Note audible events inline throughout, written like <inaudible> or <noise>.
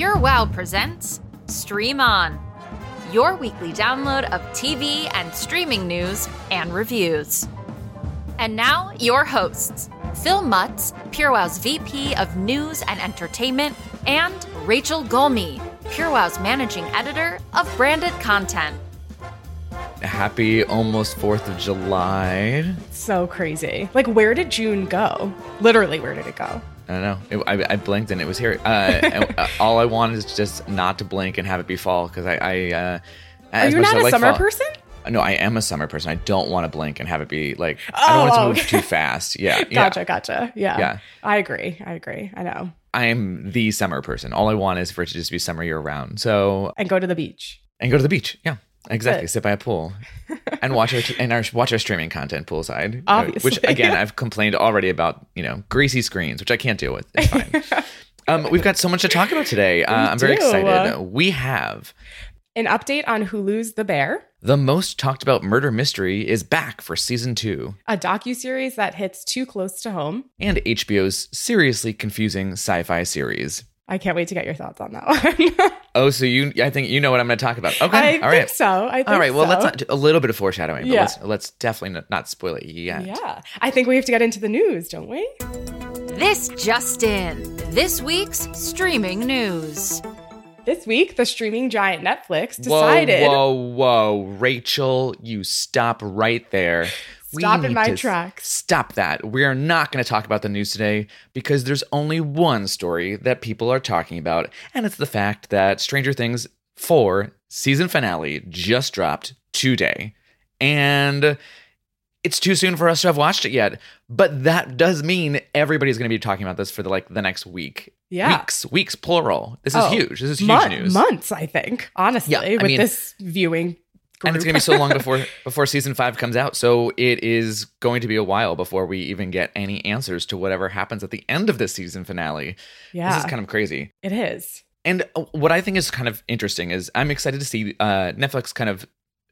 PureWow presents Stream On, your weekly download of TV and streaming news and reviews. And now, your hosts Phil Mutz, PureWow's VP of News and Entertainment, and Rachel Gulmy, PureWow's Managing Editor of Branded Content. Happy almost 4th of July. So crazy. Like, where did June go? Literally, where did it go? I don't know. It, I, I blinked and it was here. Uh, <laughs> uh, all I want is just not to blink and have it be fall because I. I uh, Are you not a like summer fall, person? No, I am a summer person. I don't want to blink and have it be like oh, I don't want it to move too fast. Yeah. <laughs> gotcha, yeah. gotcha. Yeah. Yeah. I agree. I agree. I know. I am the summer person. All I want is for it to just be summer year round. So and go to the beach. And go to the beach. Yeah. Exactly. Sit by a pool <laughs> and watch our and our, watch our streaming content poolside. Obviously, which again I've complained already about. You know, greasy screens, which I can't deal with. It's <laughs> fine. um, we've got so much to talk about today. Uh, I'm very excited. We have an update on Hulu's The Bear. The most talked about murder mystery is back for season two. A docu-series that hits too close to home. And HBO's seriously confusing sci-fi series. I can't wait to get your thoughts on that <laughs> one. oh, so you I think you know what I'm going to talk about. Okay. I all right. so. I all right. Well, so. let's not a little bit of foreshadowing, but yeah. let's let's definitely not, not spoil it yet. Yeah. I think we have to get into the news, don't we? This just in. This week's streaming news. This week, the streaming giant Netflix decided. Whoa, whoa, whoa. Rachel, you stop right there. Stop in my tracks. Stop that. We are not going to talk about the news today because there's only one story that people are talking about, and it's the fact that Stranger Things 4 season finale just dropped today. And it's too soon for us to have watched it yet, but that does mean everybody's going to be talking about this for the like the next week. Yeah. Weeks, weeks plural. This is oh, huge. This is huge month, news. Months, I think. Honestly, yeah, with mean, this viewing. And it's going to be so long before <laughs> before season 5 comes out. So it is going to be a while before we even get any answers to whatever happens at the end of this season finale. Yeah. This is kind of crazy. It is. And uh, what I think is kind of interesting is I'm excited to see uh, Netflix kind of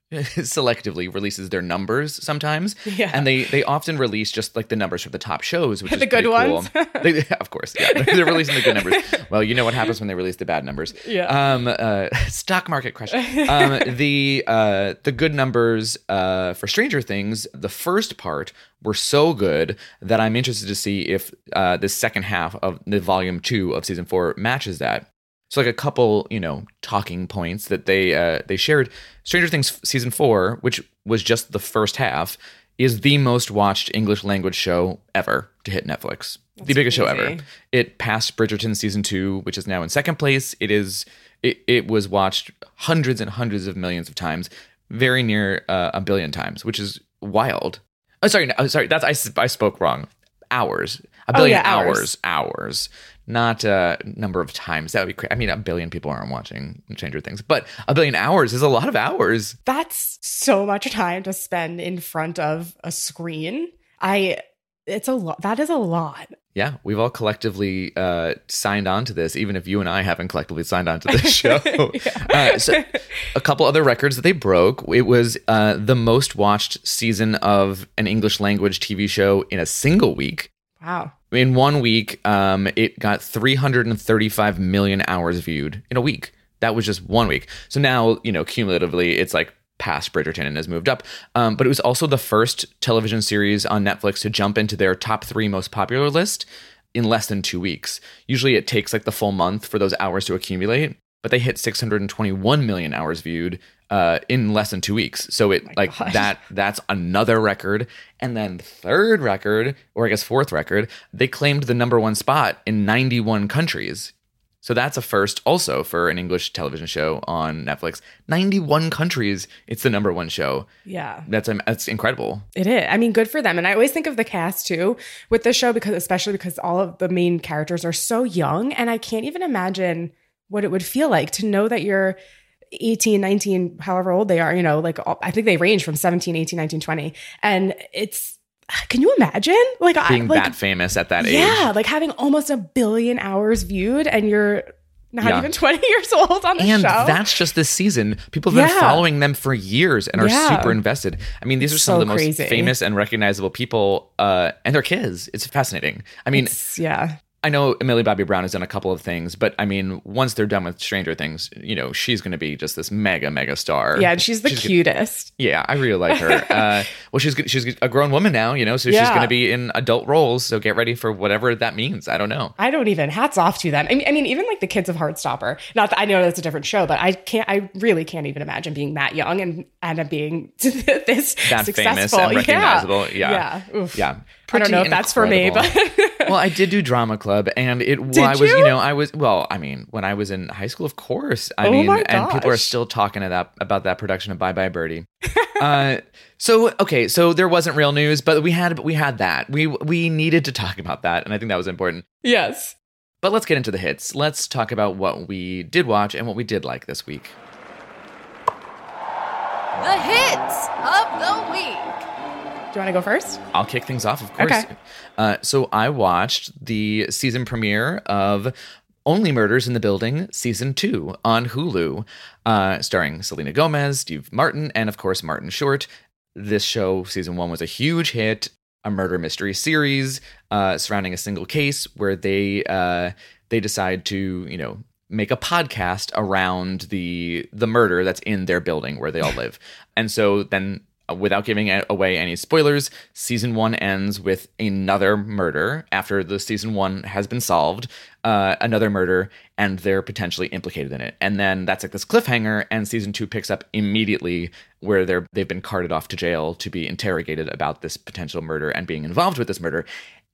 <laughs> selectively releases their numbers sometimes. Yeah. And they they often release just like the numbers from the top shows, which the is good ones. Cool. <laughs> they, <laughs> of course, yeah. They're releasing the good numbers. Well, you know what happens when they release the bad numbers. Yeah. Um uh, stock market crash. Um the uh the good numbers uh for Stranger Things, the first part were so good that I'm interested to see if uh the second half of the volume 2 of season 4 matches that. So like a couple, you know, talking points that they uh, they shared. Stranger Things season four, which was just the first half, is the most watched English language show ever to hit Netflix. That's the biggest crazy. show ever. It passed Bridgerton season two, which is now in second place. It is it, it was watched hundreds and hundreds of millions of times, very near uh, a billion times, which is wild. Oh, sorry, no, sorry. That's I, I spoke wrong. Hours, a billion oh, yeah, hours, hours, hours not a number of times. That would be crazy. I mean, a billion people aren't watching Stranger Things, but a billion hours is a lot of hours. That's so much time to spend in front of a screen. I, it's a lot. That is a lot. Yeah, we've all collectively uh, signed on to this, even if you and I haven't collectively signed on to this <laughs> show. yeah. uh, so, a couple other records that they broke. It was uh, the most watched season of an English language TV show in a single week. Wow in one week, um, it got 335 million hours viewed in a week. That was just one week. So now, you know, cumulatively, it's like past Bridgerton and has moved up. Um, but it was also the first television series on Netflix to jump into their top three most popular list in less than two weeks. Usually it takes like the full month for those hours to accumulate, but they hit 621 million hours viewed uh, in less than two weeks. So it oh like gosh. that that's another record. And then third record, or I guess fourth record, they claimed the number one spot in 91 countries. So that's a first also for an English television show on Netflix. 91 countries, it's the number one show. Yeah. That's um, that's incredible. It is. I mean, good for them. And I always think of the cast too with this show because especially because all of the main characters are so young and I can't even imagine what it would feel like to know that you're 18, 19, however old they are, you know, like I think they range from 17, 18, 19, 20. And it's, can you imagine? Like being I, like, that famous at that age. Yeah, like having almost a billion hours viewed and you're not yeah. even <laughs> 20 years old on the and show. And that's just this season. People have been following them for years and are yeah. super invested. I mean, these are some so of the most famous and recognizable people uh, and their kids. It's fascinating. I mean, it's, yeah. I know Millie Bobby Brown has done a couple of things, but I mean, once they're done with Stranger Things, you know, she's going to be just this mega, mega star. Yeah, and she's the cutest. Yeah, I really like her. <laughs> uh, well, she's she's a grown woman now, you know, so she's going to be in adult roles. So get ready for whatever that means. I don't know. I don't even. Hats off to them. I mean, I mean, even like the kids of Heartstopper. Not that I know that's a different show, but I can't. I really can't even imagine being that young and and being <laughs> this That successful. famous and recognizable. Yeah. yeah. Oof. Yeah, I don't know if Pretty that's for me, but <laughs> well, I did do drama club, and it. Well, Did I was, you? you? know, I was. Well, I mean, when I was in high school, of course. I Oh mean, my and people are still talking to that about that production of Bye Bye Birdie. uh, so okay, so there wasn't real news, but we had we had that. We we needed to talk about that, and I think that was important. yes. But let's get into the hits. Let's talk about what we did watch and what we did like this week. The hits of the week. You want to go first? I'll kick things off, of course. Okay. Uh, so I watched the season premiere of Only Murders in the Building, season two on Hulu, uh, starring Selena Gomez, Steve Martin, and of course Martin Short. This show, season one, was a huge hit, a murder mystery series uh, surrounding a single case where they uh, they decide to, you know, make a podcast around the the murder that's in their building where they all <laughs> live. And so then without giving away any spoilers, season 1 ends with another murder after the season 1 has been solved, uh, another murder and they're potentially implicated in it. And then that's like this cliffhanger and season 2 picks up immediately where they're they've been carted off to jail to be interrogated about this potential murder and being involved with this murder.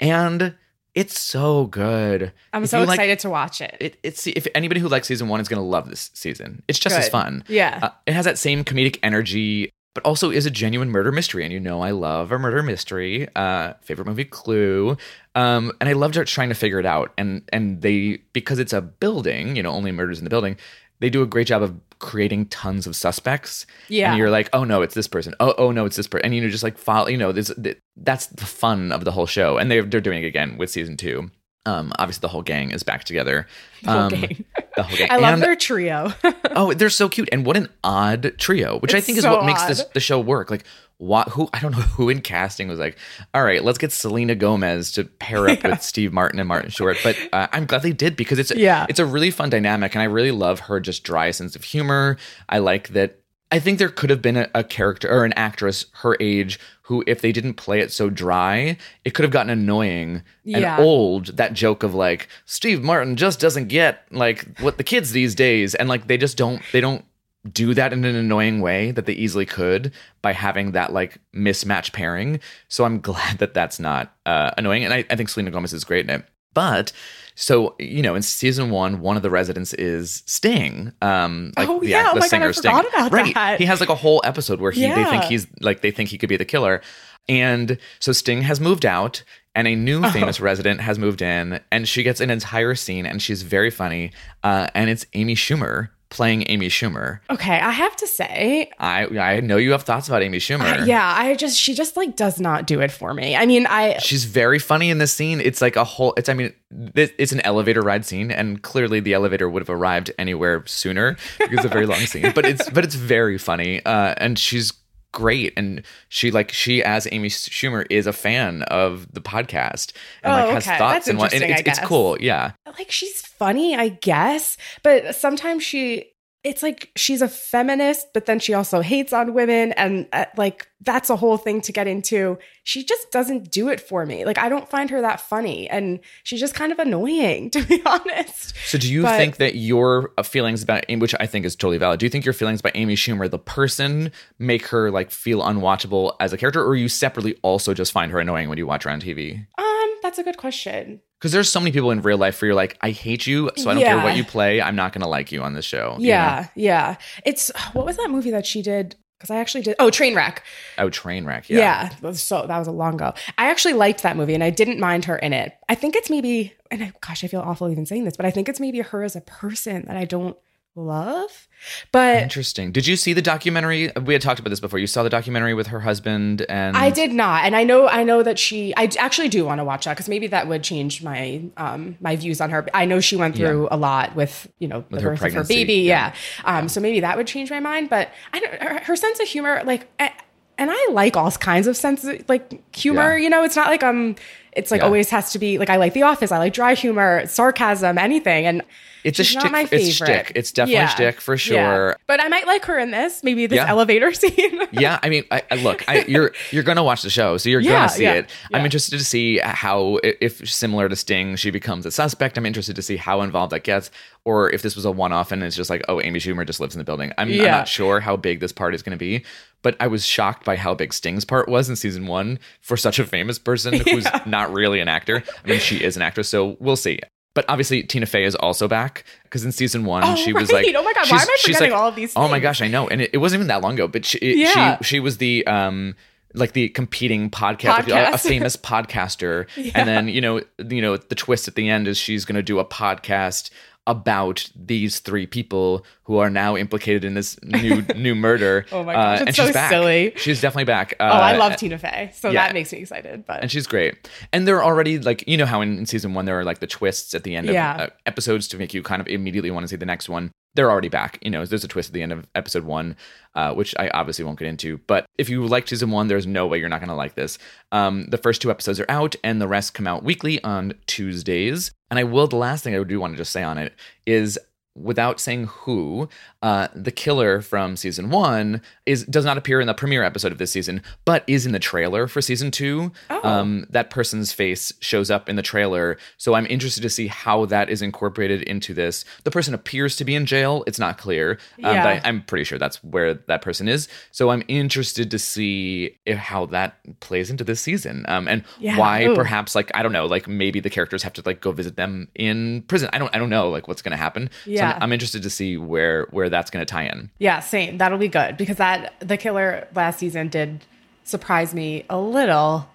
And it's so good. I'm If so you like- excited to watch it. it, it's if anybody who likes season one is going to love this season. It's just as fun. Yeah. Uh, it has that same comedic energy, but also is a genuine murder mystery. And you know, I love a murder mystery. Uh, favorite movie, Clue. Um, and I loved trying to figure it out. And and they because it's a building, you know, only murders in the building. They do a great job of creating tons of suspects. Yeah. And you're like, oh no, it's this person. Oh oh no, it's this person. And you know, just like follow. You know, this that's the fun of the whole show. And they're they're doing it again with season two. Um, obviously the whole gang is back together. The whole Um, gang. The whole gang. <laughs> I love And- their trio. <laughs> oh, they're so cute, and what an odd trio, which I It's think is so what makes this the show work. Like, what? Who? I don't know <laughs> who in casting was like, all right, let's get Selena Gomez to pair up with Steve Martin and Martin Short. But uh, I'm glad they did because it's Yeah. it's a really fun dynamic, and I really love her just dry sense of humor. I like that. I think there could have been a, a character or an actress her age who, if they didn't play it so dry, it could have gotten annoying Yeah. and old. That joke of like Steve Martin just doesn't get like what the kids these days, and like they just don't they don't do that in an annoying way that they easily could by having that like mismatch pairing. So I'm <laughs> glad that that's not uh, annoying, and I, I think Selena Gomez is great in it. But so you know, in season one, one of the residents is Sting. Um, like Oh, the, yeah. act- Oh the my God, I singer Sting. forgot about right? that. He has like a whole episode where he they think he's like they think he could be the killer, and so Sting has moved out. And a new famous resident has moved in, and she gets an entire scene, and she's very funny. Uh, and it's Amy Schumer playing Amy Schumer. okay, I have to say, I I know you have thoughts about Amy Schumer. uh, yeah, I just she just like does not do it for me. I mean, I She's very funny in this scene. It's like a whole. It's I mean, it- it's an elevator ride scene, and clearly the elevator would have arrived anywhere sooner because it's a very long scene. But it's but it's very funny, uh, and she's great. And she like she as Amy Schumer is a fan of the podcast and Oh, like has okay. thoughts That's and what. And it's, it's cool. Yeah. like she's funny, I guess, but sometimes she it's like she's a feminist, but then she also hates on women and uh, like that's a whole thing to get into. She just doesn't do it for me. Like I don't find her that funny and she's just kind of annoying <laughs> to be honest. So do you But- think that your uh, feelings about which I think is totally valid. Do you think your feelings about Amy Schumer, the person, make her like feel unwatchable as a character, or you separately also just find her annoying when you watch her on TV? Um that's a good question. Because there's so many people in real life where you're like, I hate you, so I don't care what you play. I'm not gonna like you on this show. you Yeah, yeah. It's what was that movie that she did? Because I actually did. Oh, Trainwreck. know? Oh, train wreck. Yeah. Yeah. so that was a long ago. I actually liked that movie and I didn't mind her in it. I think it's maybe, and I, gosh, I feel awful even saying this, but I think it's maybe her as a person that I don't love. But Interesting. Did you see the documentary? We had talked about this before. You saw the documentary with her husband and I did not, and I know I know that she. I actually do want to watch that because maybe that would change my um my views on her. I know she went through a lot with you know the her birth of her baby. yeah. Yeah, um. So maybe that would change my mind. But I don't. Her, her sense of humor, like. I, and I like all kinds of senses, like humor. Yeah. You know, it's not like I'm. it's like Yeah. always has to be like I like The Office, I like dry humor, sarcasm, anything, and It's she's not shtick- my it's favorite. shtick. It's definitely shtick for sure. But I might like her in this. Maybe this Yeah. elevator <laughs> scene. yeah, I mean, I, I look, I, you're you're gonna watch the show, so you're Yeah, gonna see yeah, it. I'm interested to see how, if similar to Sting, she becomes a suspect. I'm interested to see how involved that gets, or if this was a one-off and it's just like, oh, Amy Schumer just lives in the building. I'm, I'm not sure how big this part is going to be, but I was shocked by how big Sting's part was in season one for such a famous person who's <laughs> not really an actor. I mean, she is an actress, so we'll see. But obviously, Tina Fey is also back because in season one Oh, she was like, Oh my God, why am I forgetting all of these Oh my gosh, I know, and it, it wasn't even that long ago. But she, it- Yeah. she she was the um like the competing podcast, like, a- a, <laughs> famous podcaster, and then you know you know the twist at the end is she's going to do a podcast about these three people who are now implicated in this new <laughs> new murder. Oh my gosh, Uh, it's so she's back. silly. She's definitely back. oh, I Uh, love Tina Fey, so yeah. that makes me excited. But and she's great. And they're already like you know how in, in season one there are like the twists at the end of Yeah. uh, episodes to make you kind of immediately want to see the next one. They're already back. You know, there's a twist at the end of episode one, uh, which I obviously won't get into. But if you liked season one, there's no way you're not going to like this. Um, the first two episodes are out, and the rest come out weekly on Tuesdays. And I will. The last thing I do want to just say on it is. Without saying who, uh, the killer from season one is does not appear in the premiere episode of this season, but is in the trailer for season two. Oh. Um, that person's face shows up in the trailer. So I'm interested to see how that is incorporated into this. The person appears to be in jail. It's not clear, um, Yeah. but I, I'm pretty sure that's where that person is. So I'm interested to see if, how that plays into this season um, and Yeah. why Ooh. perhaps like I don't know, like maybe the characters have to like go visit them in prison. I don't I don't know like what's going to happen. So Yeah. I'm, interested to see where where that's going to tie in. Yeah, same. That'll be good because that the killer last season did surprise me a little.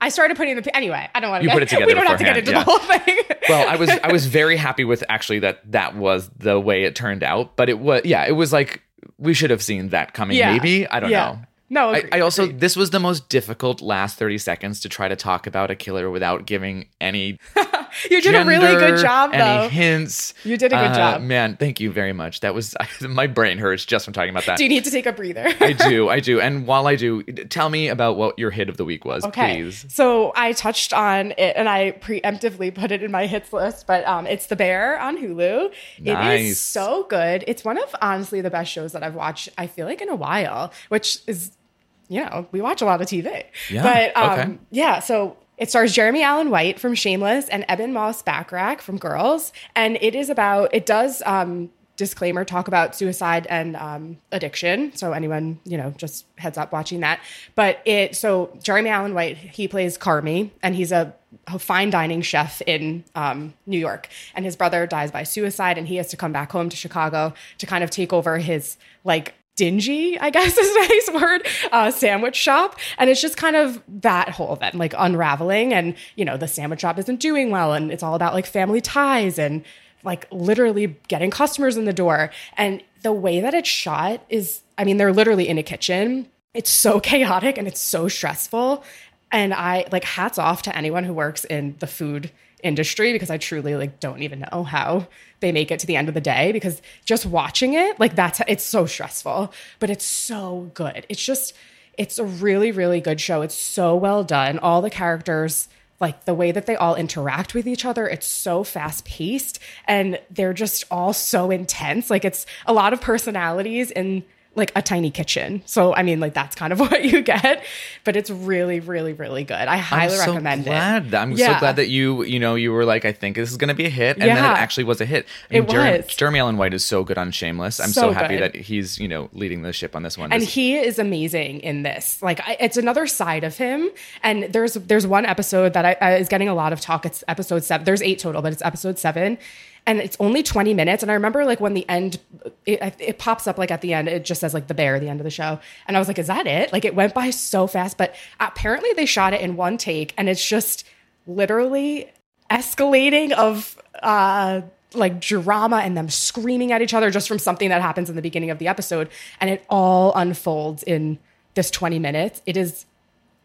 I started putting the anyway. I don't want to. You get, put it <laughs> together We don't have to get into beforehand, the whole thing. <laughs> well, I was I was very <laughs> happy with actually that that was the way it turned out. But it was yeah, it was like we should have seen that coming. Yeah. Maybe I don't Yeah. know. No, I, I also agreed. this was the most difficult last thirty seconds to try to talk about a killer without giving any <laughs> you did a really good job any though. hints. You did a good Uh, job. man. Thank you very much. That was <laughs> my brain hurts just from talking about that. Do you need to take a breather? <laughs> I do, I do. And while I do, tell me about what your hit of the week was, Okay. please. So I touched on it and I preemptively put it in my hits list, but um, it's The Bear on Hulu. It Nice. is so good. It's one of honestly the best shows that I've watched, I feel like, in a while, which is, you know, we watch a lot of TV. Yeah, But um, okay. yeah, so it stars Jeremy Allen White from Shameless and Ebon Moss-Bachrach from Girls. And it is about, it does, um, disclaimer, talk about suicide and um, addiction. So anyone, you know, just heads up watching that. But it, so Jeremy Allen White, he plays Carmy and he's a, fine dining chef in um, New York. And his brother dies by suicide and he has to come back home to Chicago to kind of take over his like dingy, I guess <laughs> is a nice word, uh, sandwich shop. And it's just kind of that whole event, like unraveling. And, you know, the sandwich shop isn't doing well. And it's all about like family ties and like literally getting customers in the door. And the way that it's shot is, I mean, they're literally in a kitchen. It's so <laughs> chaotic and it's so stressful. And I like hats off to anyone who works in the food industry because I truly like don't even know how they make it to the end of the day because just watching it like that's it's so stressful but it's so good. It's just it's a really really good show. It's so well done. All the characters like the way that they all interact with each other it's so fast paced and they're just all so intense. Like it's a lot of personalities in like a tiny kitchen so i mean like that's kind of <laughs> what you get but it's really really really good i highly I'm so recommend glad it I'm Yeah. so glad that you, you know, you were like, I think this is going to be a hit, and then it actually was a hit. I It mean, Jeremy, was. Jeremy Allen White is so good on Shameless. I'm so, So happy good. that he's, you know, leading the ship on this one. and This- he is amazing in this like I, it's another side of him and there's there's one episode that I, I is getting a lot of talk it's episode seven there's eight total but it's episode seven and it's only 20 minutes and i remember like when the end it, it pops up like at the end it just says like the bear the end of the show and i was like is that it? Like it went by so fast but apparently they shot it in one take and it's just literally escalating of uh like drama and them screaming at each other just from something that happens in the beginning of the episode and it all unfolds in this 20 minutes. It is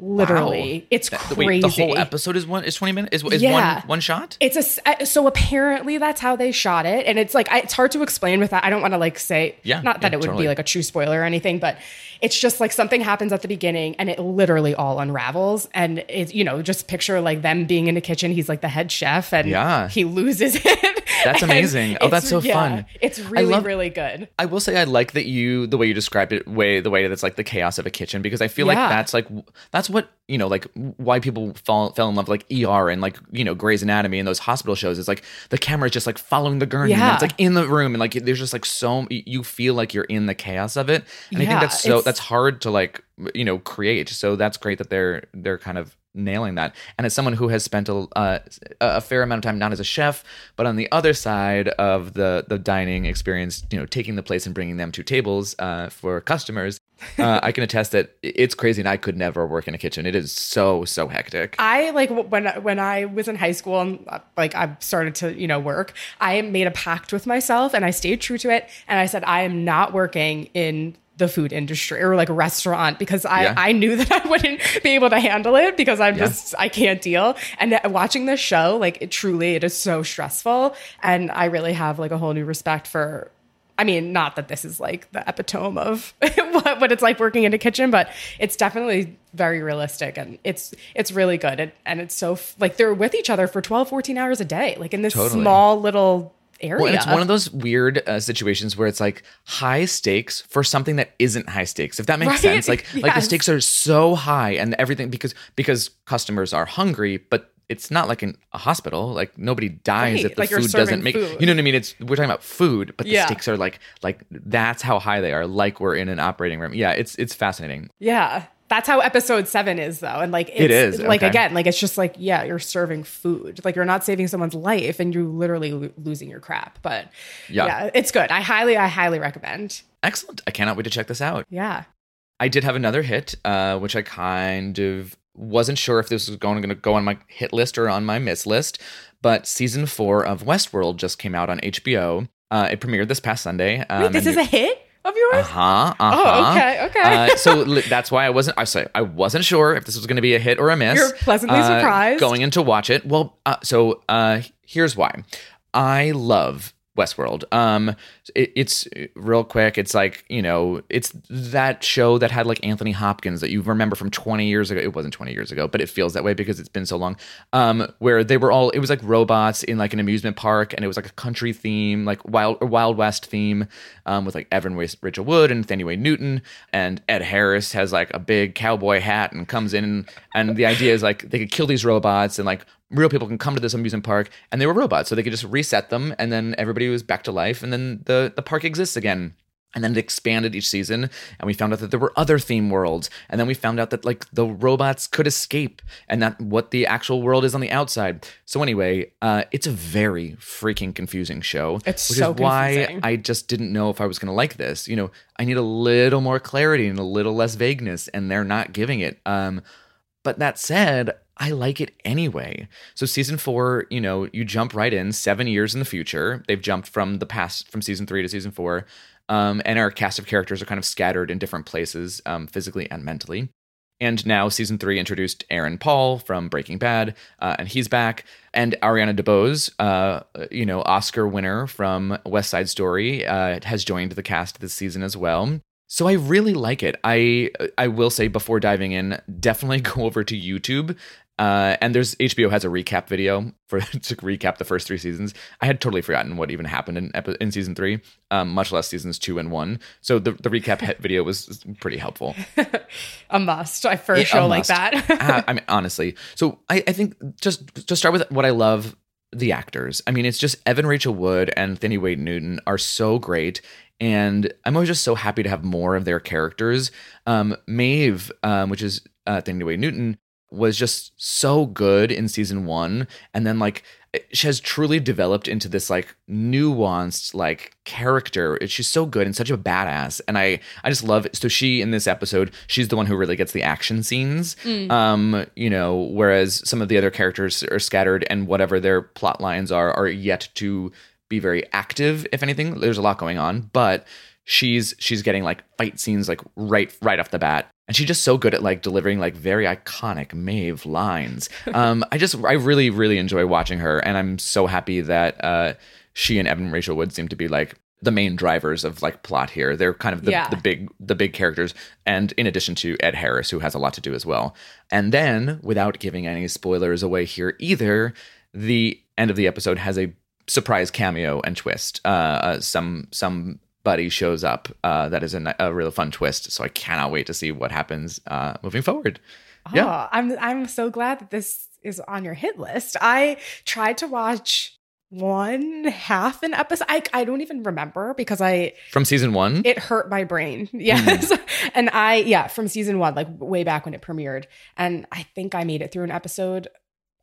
Literally, Wow. it's That- crazy. Wait, the whole episode is one is twenty minutes. Is, is Yeah. one one shot? It's a uh, so apparently that's how they shot it, and it's like I, it's hard to explain with that. I don't want to like say, Yeah, not that yeah, it would totally. be like a true spoiler or anything, but it's just like something happens at the beginning, and it literally all unravels, and it's you know just picture like them being in the kitchen. He's like the head chef, and Yeah. he loses <laughs> it. That's amazing. Oh, that's so fun. It's really love- really good. I will say I like that you the way you described it way the way that's like the chaos of a kitchen because I feel like that's like that's what you know like why people fall fell in love like ER and like you know Grey's Anatomy and those hospital shows is like the camera is just like following the gurney Yeah. it's like in the room and like there's just like so you feel like you're in the chaos of it. And I think that's so that's hard to like you know create. So that's great that they're they're kind of nailing that. And as someone who has spent a, uh, a fair amount of time not as a chef but on the other side of the the dining experience you know taking the place and bringing them to tables uh, for customers uh, i can attest that it's crazy and i could never work in a kitchen it is so so hectic I like when when I was in high school and uh, like I started to you know work. I made a pact with myself and I stayed true to it. And I said I am not working in the food industry or like a restaurant because I Yeah. I knew <laughs> that I wouldn't be able to handle it because I'm Yeah. just I can't deal. And uh, watching this show, like it truly it is so stressful. And I really have like a whole new respect for. I mean, not that this is like the epitome of <laughs> what, what it's like working in a kitchen, but it's definitely very realistic and it's it's really good. And, and it's so f- like they're with each other for 12, 14 hours a day, like in this Totally. small little area. Well, it's one of those weird uh, situations where it's like high stakes for something that isn't high stakes. If that makes Right? sense, like like the stakes are so high and everything because because customers are hungry, but it's not like in a hospital. Like nobody dies Right, if the like food doesn't make. food. You know what I mean? It's we're talking about food, but the Yeah. stakes are like like that's how high they are. Like we're in an operating room. Yeah, it's it's fascinating. yeah. That's how episode seven is though. And like it's, It is, like okay. again, like it's just like, yeah, you're serving food. Like you're not saving someone's life and you're literally lo- losing your crap. But Yeah. yeah, it's good. I highly, I highly recommend. Excellent. I cannot wait to check this out. Yeah. I did have another hit, uh, which I kind of wasn't sure if this was going to go on my hit list or on my miss list. But season four of Westworld just came out on HBO. Uh, it premiered this past Sunday. Um, Wait, this is a hit of yours? uh huh. Uh huh. Oh, okay, okay. Uh, so li- that's why I wasn't. I say I wasn't sure if this was going to be a hit or a miss. You're pleasantly uh, surprised. going in to watch it. Well, uh, so uh, here's why. I love Westworld. Um, it, it's real quick. It's like you know, it's that show that had like Anthony Hopkins that you remember from 20 years ago. It wasn't 20 years ago, but it feels that way because it's been so long. Um, where they were all it was like robots in like an amusement park, and it was like a country theme, like wild Wild West theme, um, with like Evan Rachel Wood and Thandie Newton, and Ed Harris has like a big cowboy hat and comes in, and the idea is like they could kill these robots and like real people can come to this amusement park and they were robots so they could just reset them and then everybody was back to life and then the the park exists again. And then it expanded each season and we found out that there were other theme worlds. And then we found out that like the robots could escape and that what the actual world is on the outside. So anyway uh it's a very freaking confusing show It's which so is why i just didn't know if i was going to like this. You know i need a little more clarity and a little less vagueness and they're not giving it. Um but that said, I like it anyway. So season four, you know, you jump right in seven years in the future. They've jumped from the past, from season three to season four. Um, and our cast of characters are kind of scattered in different places, um, physically and mentally. And now season three introduced Aaron Paul from Breaking Bad, uh, and he's back. And Ariana DeBose, uh, you know, Oscar winner from West Side Story, uh, has joined the cast this season as well. So I really like it. I I will say before diving in, definitely <laughs> go over to YouTube. Uh, and there's HBO has a recap video for <laughs> to recap the first three seasons. I had totally forgotten what even happened in in season three, um, much less seasons two and one. So the the recap video was pretty helpful. <laughs> a must I for a Yeah, a show like that. Ah, I mean, honestly. So I, I think just just start with what I love the actors. I mean, it's just Evan Rachel Wood and Thandiwe Newton are so great. And I'm always just so happy to have more of their characters. Um, Maeve, um, which is uh, Wade Newton, was just so good in season one. And then, like, she has truly developed into this like nuanced like character. She's so good and such a badass. And i i just love it. So she in this episode she's the one who really gets the action scenes. Um you know whereas some of the other characters are scattered and whatever their plot lines are are yet to be very active if anything there's a lot going on but she's she's getting like fight scenes like right right off the bat and she's just so good at like delivering like very iconic Maeve lines. <laughs> Um, I just I really really enjoy watching her, and I'm so happy that uh, she and Evan Rachel Wood seem to be like the main drivers of like plot here. They're kind of the, Yeah. the big the big characters, and in addition to Ed Harris, who has a lot to do as well. And then, without giving any spoilers away here either, the end of the episode has a surprise cameo and twist. Uh, uh, some somebody shows up uh, that is a, a really fun twist. So I cannot wait to see what happens uh, moving forward. Yeah. Oh, I'm I'm so glad that this is on your hit list. I tried to watch one half an episode. I I don't even remember because I From season one, it hurt my brain. <laughs> Yes. and I yeah, from season 1 like way back when it premiered and I think I made it through an episode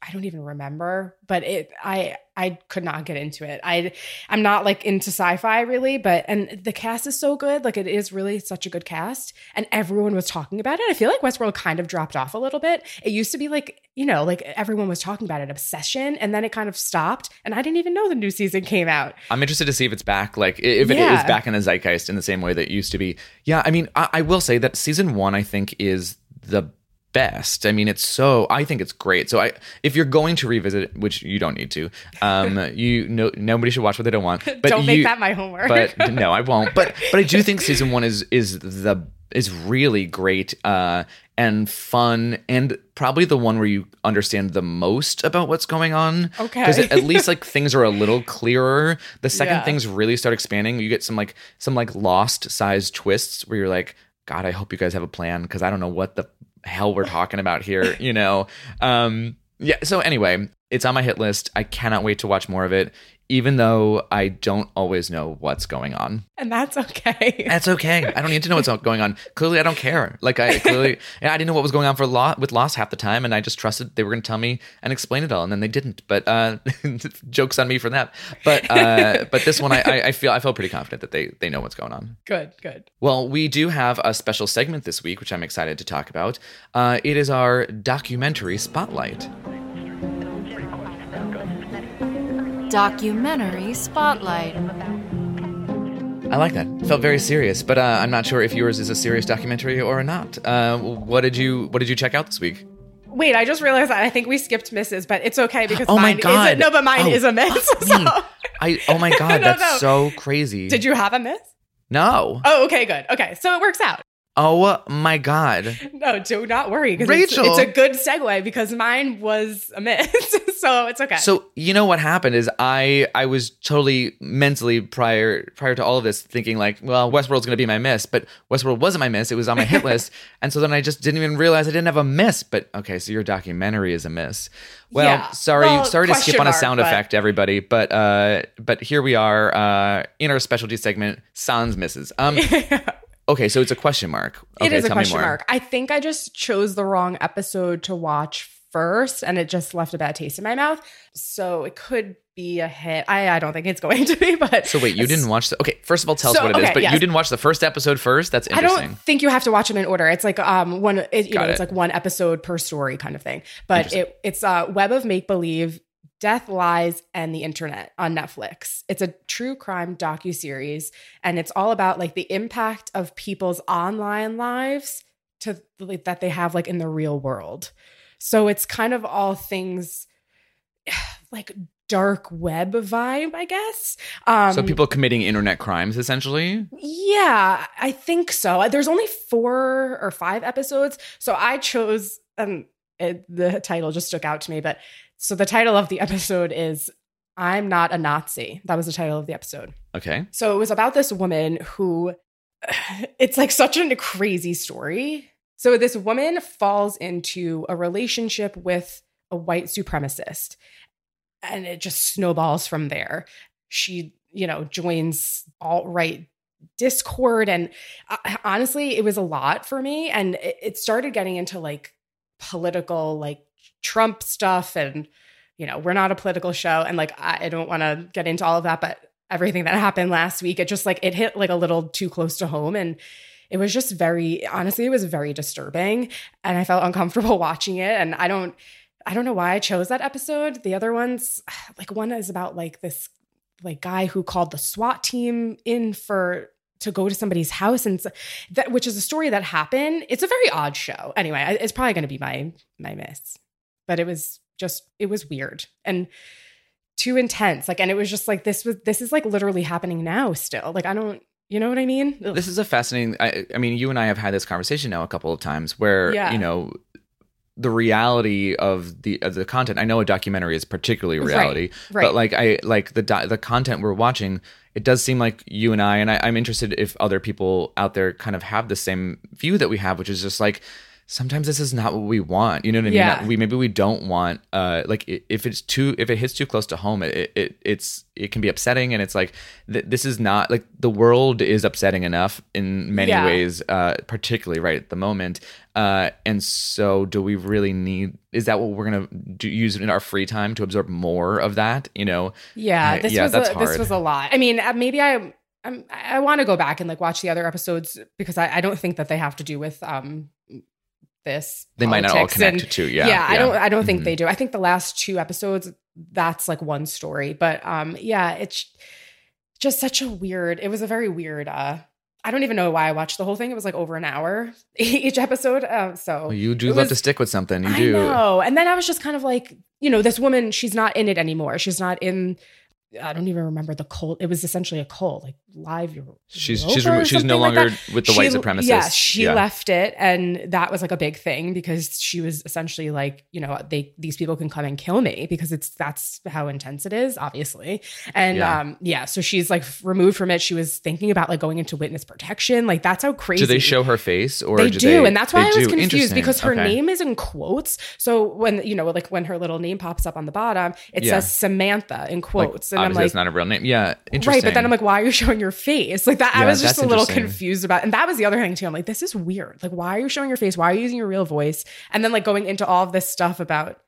I don't even remember, but it I I could not get into it. I I'm not like into sci-fi really, but and the cast is so good. Like it is really such a good cast and everyone was talking about it. I feel like Westworld kind of dropped off a little bit. It used to be like, you know, like everyone was talking about it, obsession, and then it kind of stopped and I didn't even know the new season came out. I'm interested to see if it's back, like if it is Yeah. back in the zeitgeist in the same way that it used to be. Yeah, I mean, I, I will say that season one, I think, is the best. I mean, it's so. I think it's great. So, I if you're going to revisit it, which you don't need to, um, <laughs> you no nobody should watch what they don't want. But don't make that my homework. but <laughs> no, I won't. But but I do think season one is is the is really great uh, and fun and probably the one where you understand the most about what's going on. Okay. because at least <laughs> like things are a little clearer. The second Yeah. things really start expanding, you get some like some like lost size twists where you're like, God, I hope you guys have a plan because I don't know what the hell we're talking about here. You know. Um, yeah. So anyway, it's on my hit list. I cannot wait to watch more of it, even though I don't always know what's going on. and that's okay. <laughs> That's okay. I don't need to know what's going on. Clearly, I don't care. Like I clearly, yeah, <laughs> I didn't know what was going on for Lost with Lost half the time, and I just trusted they were going to tell me and explain it all, and then they didn't. But uh, <laughs> jokes on me for that. But uh, but this one, I, I, I feel I feel pretty confident that they they know what's going on. good, good. Well, we do have a special segment this week, which I'm excited to talk about. Uh, it is our documentary spotlight. Documentary Spotlight. I like that. Felt very serious, but uh, I'm not sure if yours is a serious documentary or not. Uh, what did you What did you check out this week? Wait, I just realized that I think we skipped misses, but it's okay because Oh my mine God. is no, but mine Oh, is a miss. <laughs> so- I oh my <laughs> god, No, that's no. so crazy. did you have a miss? No. Oh, okay, good. Okay, so it works out. Oh my god. No, do not worry. it's- Rachel. it's, a good segue because mine was a miss, <laughs> so it's okay. So you know what happened is I I was totally mentally prior prior to all of this thinking like, well, Westworld's gonna be my miss, but Westworld wasn't my miss. It was on my hit <laughs> list, and so then I just didn't even realize I didn't have a miss. But okay, so your documentary is a miss. Well, Yeah. sorry, Well, sorry to skip on a mark, sound but- effect, everybody. But uh, but here we are uh, in our specialty segment, sans misses. Um, <laughs> okay, so it's a question mark. it Okay, is a question mark. I think I just chose the wrong episode to watch first, and it just left a bad taste in my mouth. So it could be a hit. I, I don't think it's going to be, but So wait, you didn't watch the Okay, first of all, tell us what it is. okay, But you didn't watch the first episode first. That's interesting. I don't think you have to watch them in order. It's like um one it, you Got know, it's like one episode per story kind of thing. But it it's uh Web of Make Believe, Death Lies and the Internet on Netflix. It's a true crime docu-series and it's all about like the impact of people's online lives to like, that they have like in the real world. So it's kind of all things <sighs> like dark web vibe, I guess. Um so people committing internet crimes, essentially. yeah, I think so. There's only four or five episodes, so I chose um it, the title just stuck out to me. But so the title of the <laughs> episode is "I'm Not a Nazi." That was the title of the episode. Okay. So it was about this woman who <sighs> it's like such a crazy story. So this woman falls into a relationship with a white supremacist and it just snowballs from there. She, you know, joins alt-right discord and uh, honestly it was a lot for me and it, it started getting into like political like Trump stuff and you know, we're not a political show and like I, I don't want to get into all of that but everything that happened last week it just like it hit like a little too close to home and it was just very honestly it was very disturbing and i felt uncomfortable <laughs> watching it and i don't i don't know why i chose that episode the other ones <sighs> like one is about like this like guy who called the swat team in for to go to somebody's house and that which is a story that happened. It's a very odd show. Anyway, it's probably going to be my my miss. But it was just it was weird and too intense. Like and it was just like this was this is like literally happening now still. Like I don't you know what I mean? Ugh. This is a fascinating. I, I mean, you and I have had this conversation now a couple of times where Yeah. you know the reality of the of the content. I know a documentary is particularly reality, right. but like I like the the content we're watching. It does seem like you and I, and I, I'm interested if other people out there kind of have the same view that we have, which is just like sometimes this is not what we want. You know what I mean? We maybe we don't want uh like if it's too if it hits too close to home, it, it it's it can be upsetting, and it's like th- this is not like the world is upsetting enough in many Yeah. ways, uh particularly right at the moment. Uh, and so do we really need? Is that what we're gonna use in our free time to absorb more of that? You know? Yeah, this yeah, was that's a, this was a lot. I mean, uh, maybe I I'm, I want to go back and like watch the other episodes because I, I don't think that they have to do with um this. They might not all connect and- to yeah. Yeah I don't I don't think Mhm. they do. I think the last two episodes that's like one story, but um yeah, it's just such a weird. It was a very weird. uh I don't even know why I watched the whole thing. It was like over an hour <laughs> each episode. Uh, so Well, you do love was- to stick with something. You I do. know. And then I was just kind of like, you know, this woman, she's not in it anymore. She's not in. I don't even remember the cult. It was essentially a cult, like live. Europa She's she's remo- she's no like longer that. with the She- white supremacists. Yeah, she Yeah. left it, and that was like a big thing because she was essentially like, you know, they these people can come and kill me because it's that's how intense it is, obviously. And Yeah. um, yeah, so she's like removed from it. She was thinking about like going into witness protection. Like that's how crazy. Do they show her face or They do, do, they- and that's why I was do? confused because her Okay. name is in quotes. So when you know, like when her little name pops up on the bottom, it Yeah. says Samantha in Like, quotes, and I'm like, it's not a real name. Yeah, interesting. right. But then I'm like, why are you showing your face? Like that, I was just a little confused about. And that was the other thing too. I'm like, this is weird. Like, why are you showing your face? Why are you using your real voice? And then like going into all of this stuff about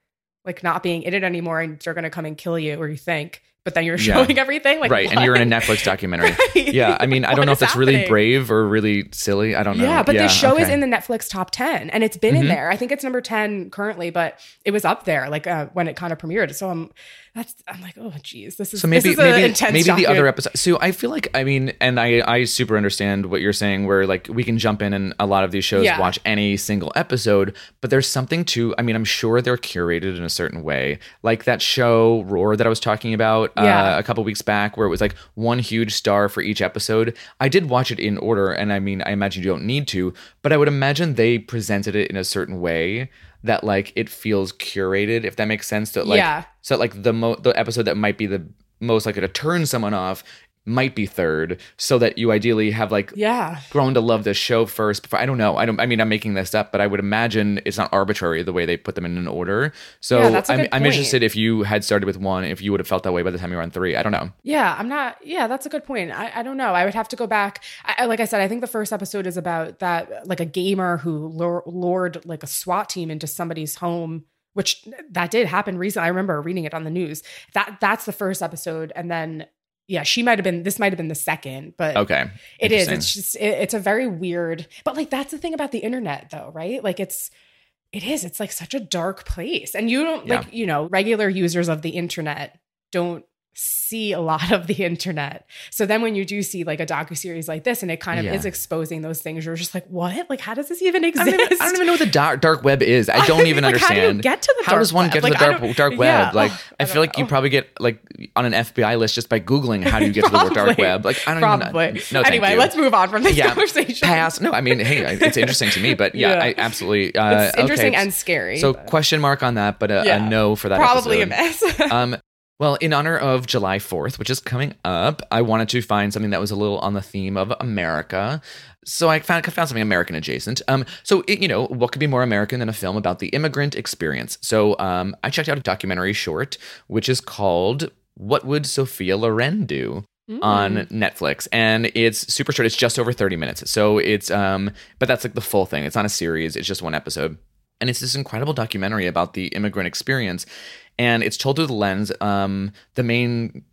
like not being in it anymore, and they're gonna come and kill you, or you think. But then you're Yeah. showing everything, like right, and you're in a? Netflix documentary. <laughs> Right. Yeah, I mean, I don't know if that's really brave or really silly. I don't know. Yeah, but yeah, the show is in the Netflix top 10 and it's been in Mhm. there. I think it's number 10 currently, but it was up there like uh, when it kind of premiered. So I'm that's I'm like, oh geez, this is So maybe this is maybe intense maybe the other episode. So I feel like I mean, and I I super understand what you're saying. Where like we can jump in and a lot of these shows Yeah. watch any single episode, but there's something to. I mean, I'm sure they're curated in a certain way, like that show Roar that I was talking about Yeah. uh, a couple weeks back, where it was like one huge star for each episode. I did watch it in order, and I mean, I imagine you don't need to, but I would imagine they presented it in a certain way that like it feels curated, if that makes sense. That like Yeah. so like the mo- the episode that might be the most likely to turn someone off might be third, so that you ideally have like Yeah. grown to love this show first. Before I don't know, I don't. I mean, I'm making this up, but I would imagine it's not arbitrary the way they put them in an order. So Yeah, I'm, I'm interested if you had started with one, if you would have felt that way by the time you were on three. I don't know. Yeah, I'm not. Yeah, that's a good point. I, I don't know. I would have to go back. I- like I said, I think the first episode is about that, like a gamer who lured like a SWAT team into somebody's home, which that did happen recently. I remember reading it on the news. That that's the first episode, and then yeah, she might have been. This might have been the second, but Okay, It is. It's just it, it's a very weird. But like that's the thing about the internet though, right? Like it's it is. It's like such a dark place. And you don't Yeah. like, you know, regular users of the internet don't see a lot of the internet. So then when you do see like a docu series like this and it kind of Yeah. is exposing those things, you're just like, what? Like how does this even I exist? don't, even, I don't even know what the dark, dark web is. I <laughs> don't even Like, How do you get to the How dark does one web? get to Like, the I dark dark web? yeah. Like, Oh, I, I feel like you probably get like on an FBI list just by googling how do you get to the dark web. Like, I don't Probably. even. No, anyway, let's move on from this Yeah, conversation. pass. No, I mean, hey, it's interesting to me, but yeah. I absolutely. Uh, It's interesting okay. and scary. So but question mark on that, but a, a no for that. probably episode. a mess. <laughs> Um, well, in honor of July 4th, which is coming up, I wanted to find something that was a little on the theme of America. So I found, found something American adjacent. Um, so, it, you know, what could be more American than a film about the immigrant experience? So um, I checked out a documentary short, which is called What Would Sophia Loren Do? on Mm. Netflix and it's super short it's just over 30 minutes so it's um but that's like the full thing it's not a series it's just one episode and it's this incredible documentary about the immigrant experience. And it's told through the lens um the main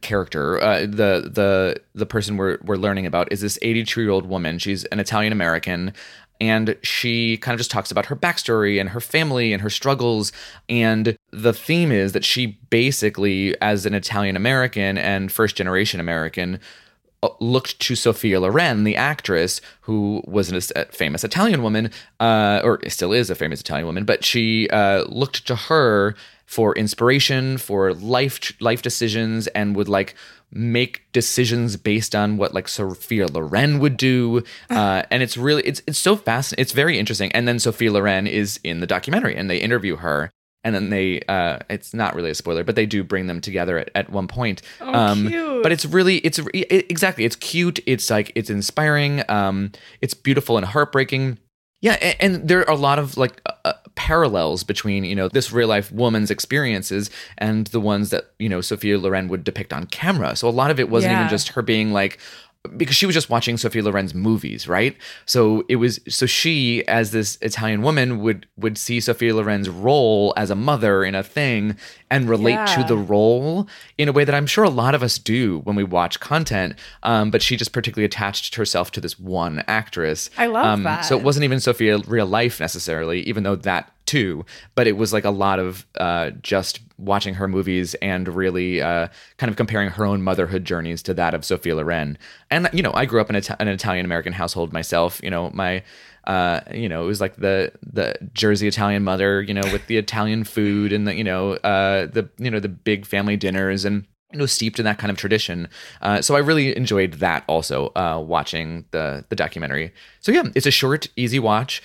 character uh, the the the person we're we're learning about is this 82 year old woman. She's an Italian American and she kind of just talks about her backstory and her family and her struggles. And the theme is that she basically as an Italian American and first generation American looked to Sophia Loren, the actress who was a famous Italian woman, uh, or still is a famous Italian woman, but she uh, looked to her for inspiration, for life life decisions, and would like make decisions based on what like Sophia Loren would do. Uh, and it's really it's it's so fascinating. It's very interesting. And then Sophia Loren is in the documentary, and they interview her and then they uh it's not really a spoiler but they do bring them together at, at one point. Oh, um cute. but it's really it's it, exactly it's cute. It's like it's inspiring. Um it's beautiful and heartbreaking. Yeah and, and there are a lot of like uh, uh, parallels between you know this real life woman's experiences and the ones that you know sophia loren would depict on camera. So a lot of it wasn't Yeah. even just her being like because she was just watching Sophia Loren's movies, right? So it was so she, as this Italian woman, would would see Sophia Loren's role as a mother in a thing and relate to the role in a way that I'm sure a lot of us do when we watch content. Um, but she just particularly attached herself to this one actress. I love um, that. So it wasn't even Sophia real life necessarily, even though that too. But it was like a lot of uh, just watching her movies and really uh, kind of comparing her own motherhood journeys to that of Sophia Loren. And you know, I grew up in a, an Italian American household myself. You know, my uh, you know, it was like the the Jersey Italian mother, you know, with the Italian food and the you know uh, the you know the big family dinners and you know steeped in that kind of tradition. Uh, so I really enjoyed that also uh, watching the the documentary. So yeah, it's a short, easy watch.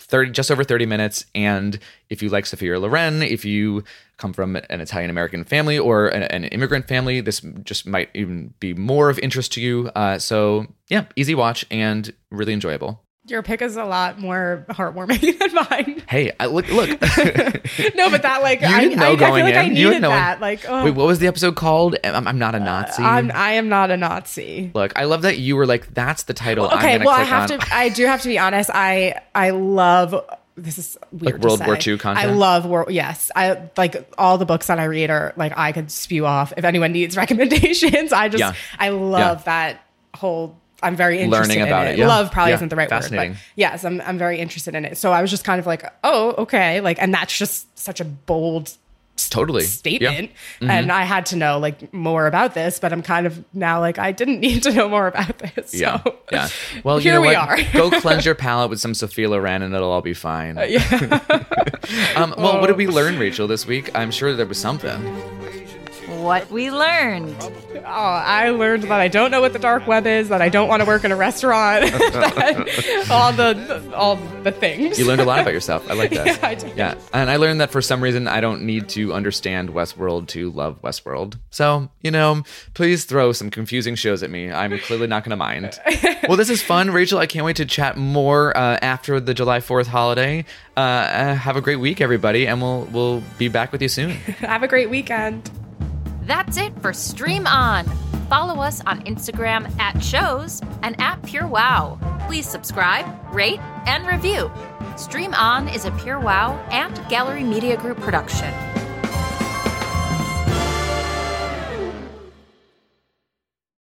30 just over 30 minutes and if you like Sophia Loren if you come from an Italian American family or an, an immigrant family this just might even be more of interest to you uh, so yeah easy watch and really enjoyable Your pick is a lot more heartwarming <laughs> than mine. hey I, look look <laughs> no, but that like You I, know I, I feel like I in. Didn't needed that. Like, oh, wait what was the episode called I'm, I'm not a uh, Nazi I'm, I am not a Nazi. look I love that you were like that's the title I'm Okay, well, I have on. to. I do have to be honest. I I love. This is weird. Like World War. II content? I love world. Yes, I like all the books that I read are like I could spew off. If anyone needs <laughs> recommendations, I just Yeah. I love that whole. I'm very interested Learning in about it. it, yeah. Love probably Yeah, isn't the right word, but yes, I'm I'm very interested in it. So I was just kind of like, oh, okay, like, and that's just such a bold totally statement Yeah. and i had to know like more about this but i'm kind of now like i didn't <laughs> need to know more about this Yeah. so Yeah. Well, here you know we what? are. Go <laughs> cleanse your palate with some Sophia Loren and it'll all be fine. yeah <laughs> Um, well, what did we learn, Rachel, this week? I'm sure there was something. What we learned. oh i learned that i don't know what the dark web is that i don't want to work in a restaurant <laughs> all the all the things You learned a lot about yourself. I like <laughs> that. Yeah, I did. Yeah. And I learned that for some reason I don't need to understand Westworld to love Westworld. So, you know, please throw some confusing shows at me. I'm clearly not going to mind. <laughs> well, this is fun, Rachel. I can't wait to chat more uh, after the July 4th holiday. Uh, uh, have a great week, everybody, and we'll we'll be back with you soon. have a great weekend That's it for Stream On. Follow us on Instagram at shows and at PureWow. Please subscribe, rate, and review. Stream On is a PureWow and Gallery Media Group production.